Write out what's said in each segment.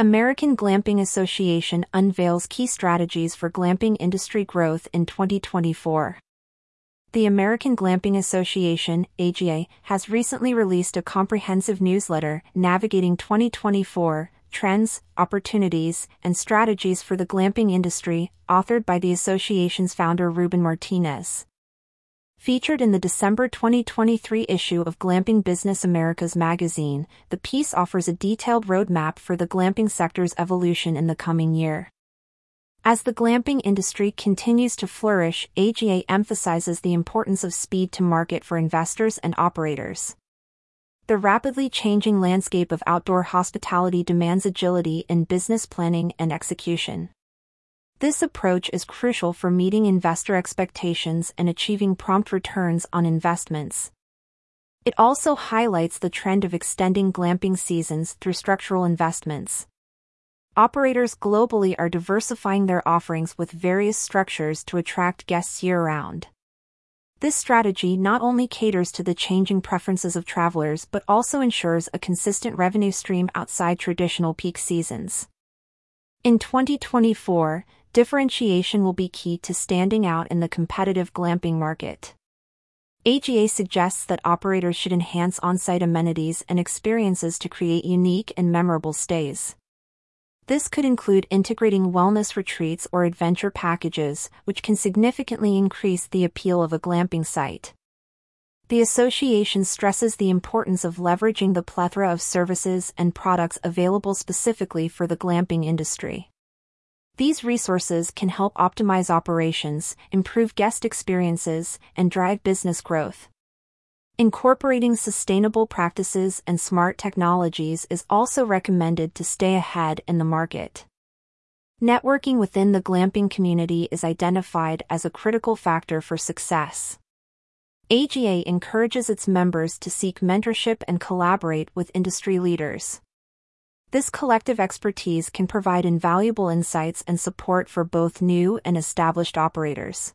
American Glamping Association unveils key strategies for glamping industry growth in 2024. The American Glamping Association, AGA, has recently released a comprehensive newsletter, Navigating 2024 Trends, Opportunities, and Strategies for the Glamping Industry, authored by the association's founder Ruben Martinez. Featured in the December 2023 issue of Glamping Business Americas magazine, the piece offers a detailed roadmap for the glamping sector's evolution in the coming year. As the glamping industry continues to flourish, AGA emphasizes the importance of speed to market for investors and operators. The rapidly changing landscape of outdoor hospitality demands agility in business planning and execution. This approach is crucial for meeting investor expectations and achieving prompt returns on investments. It also highlights the trend of extending glamping seasons through structural investments. Operators globally are diversifying their offerings with various structures to attract guests year round. This strategy not only caters to the changing preferences of travelers but also ensures a consistent revenue stream outside traditional peak seasons. In 2024, differentiation will be key to standing out in the competitive glamping market. AGA suggests that operators should enhance on-site amenities and experiences to create unique and memorable stays. This could include integrating wellness retreats or adventure packages, which can significantly increase the appeal of a glamping site. The association stresses the importance of leveraging the plethora of services and products available specifically for the glamping industry. These resources can help optimize operations, improve guest experiences, and drive business growth. Incorporating sustainable practices and smart technologies is also recommended to stay ahead in the market. Networking within the glamping community is identified as a critical factor for success. AGA encourages its members to seek mentorship and collaborate with industry leaders. This collective expertise can provide invaluable insights and support for both new and established operators.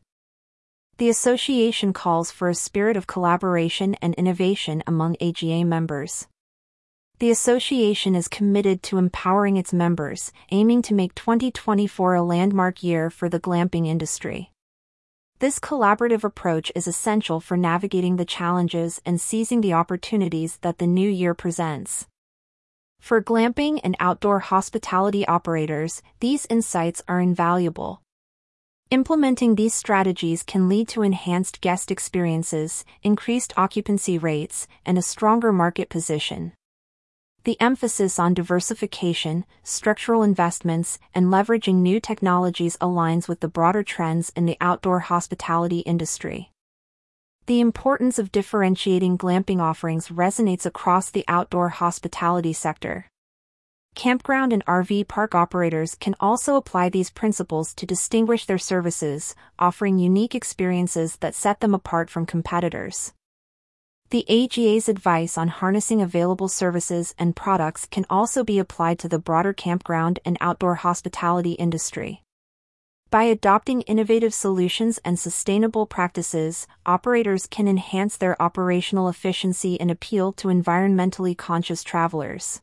The association calls for a spirit of collaboration and innovation among AGA members. The association is committed to empowering its members, aiming to make 2024 a landmark year for the glamping industry. This collaborative approach is essential for navigating the challenges and seizing the opportunities that the new year presents. For glamping and outdoor hospitality operators, these insights are invaluable. Implementing these strategies can lead to enhanced guest experiences, increased occupancy rates, and a stronger market position. The emphasis on diversification, structural investments, and leveraging new technologies aligns with the broader trends in the outdoor hospitality industry. The importance of differentiating glamping offerings resonates across the outdoor hospitality sector. Campground and RV park operators can also apply these principles to distinguish their services, offering unique experiences that set them apart from competitors. The AGA's advice on harnessing available services and products can also be applied to the broader campground and outdoor hospitality industry. By adopting innovative solutions and sustainable practices, operators can enhance their operational efficiency and appeal to environmentally conscious travelers.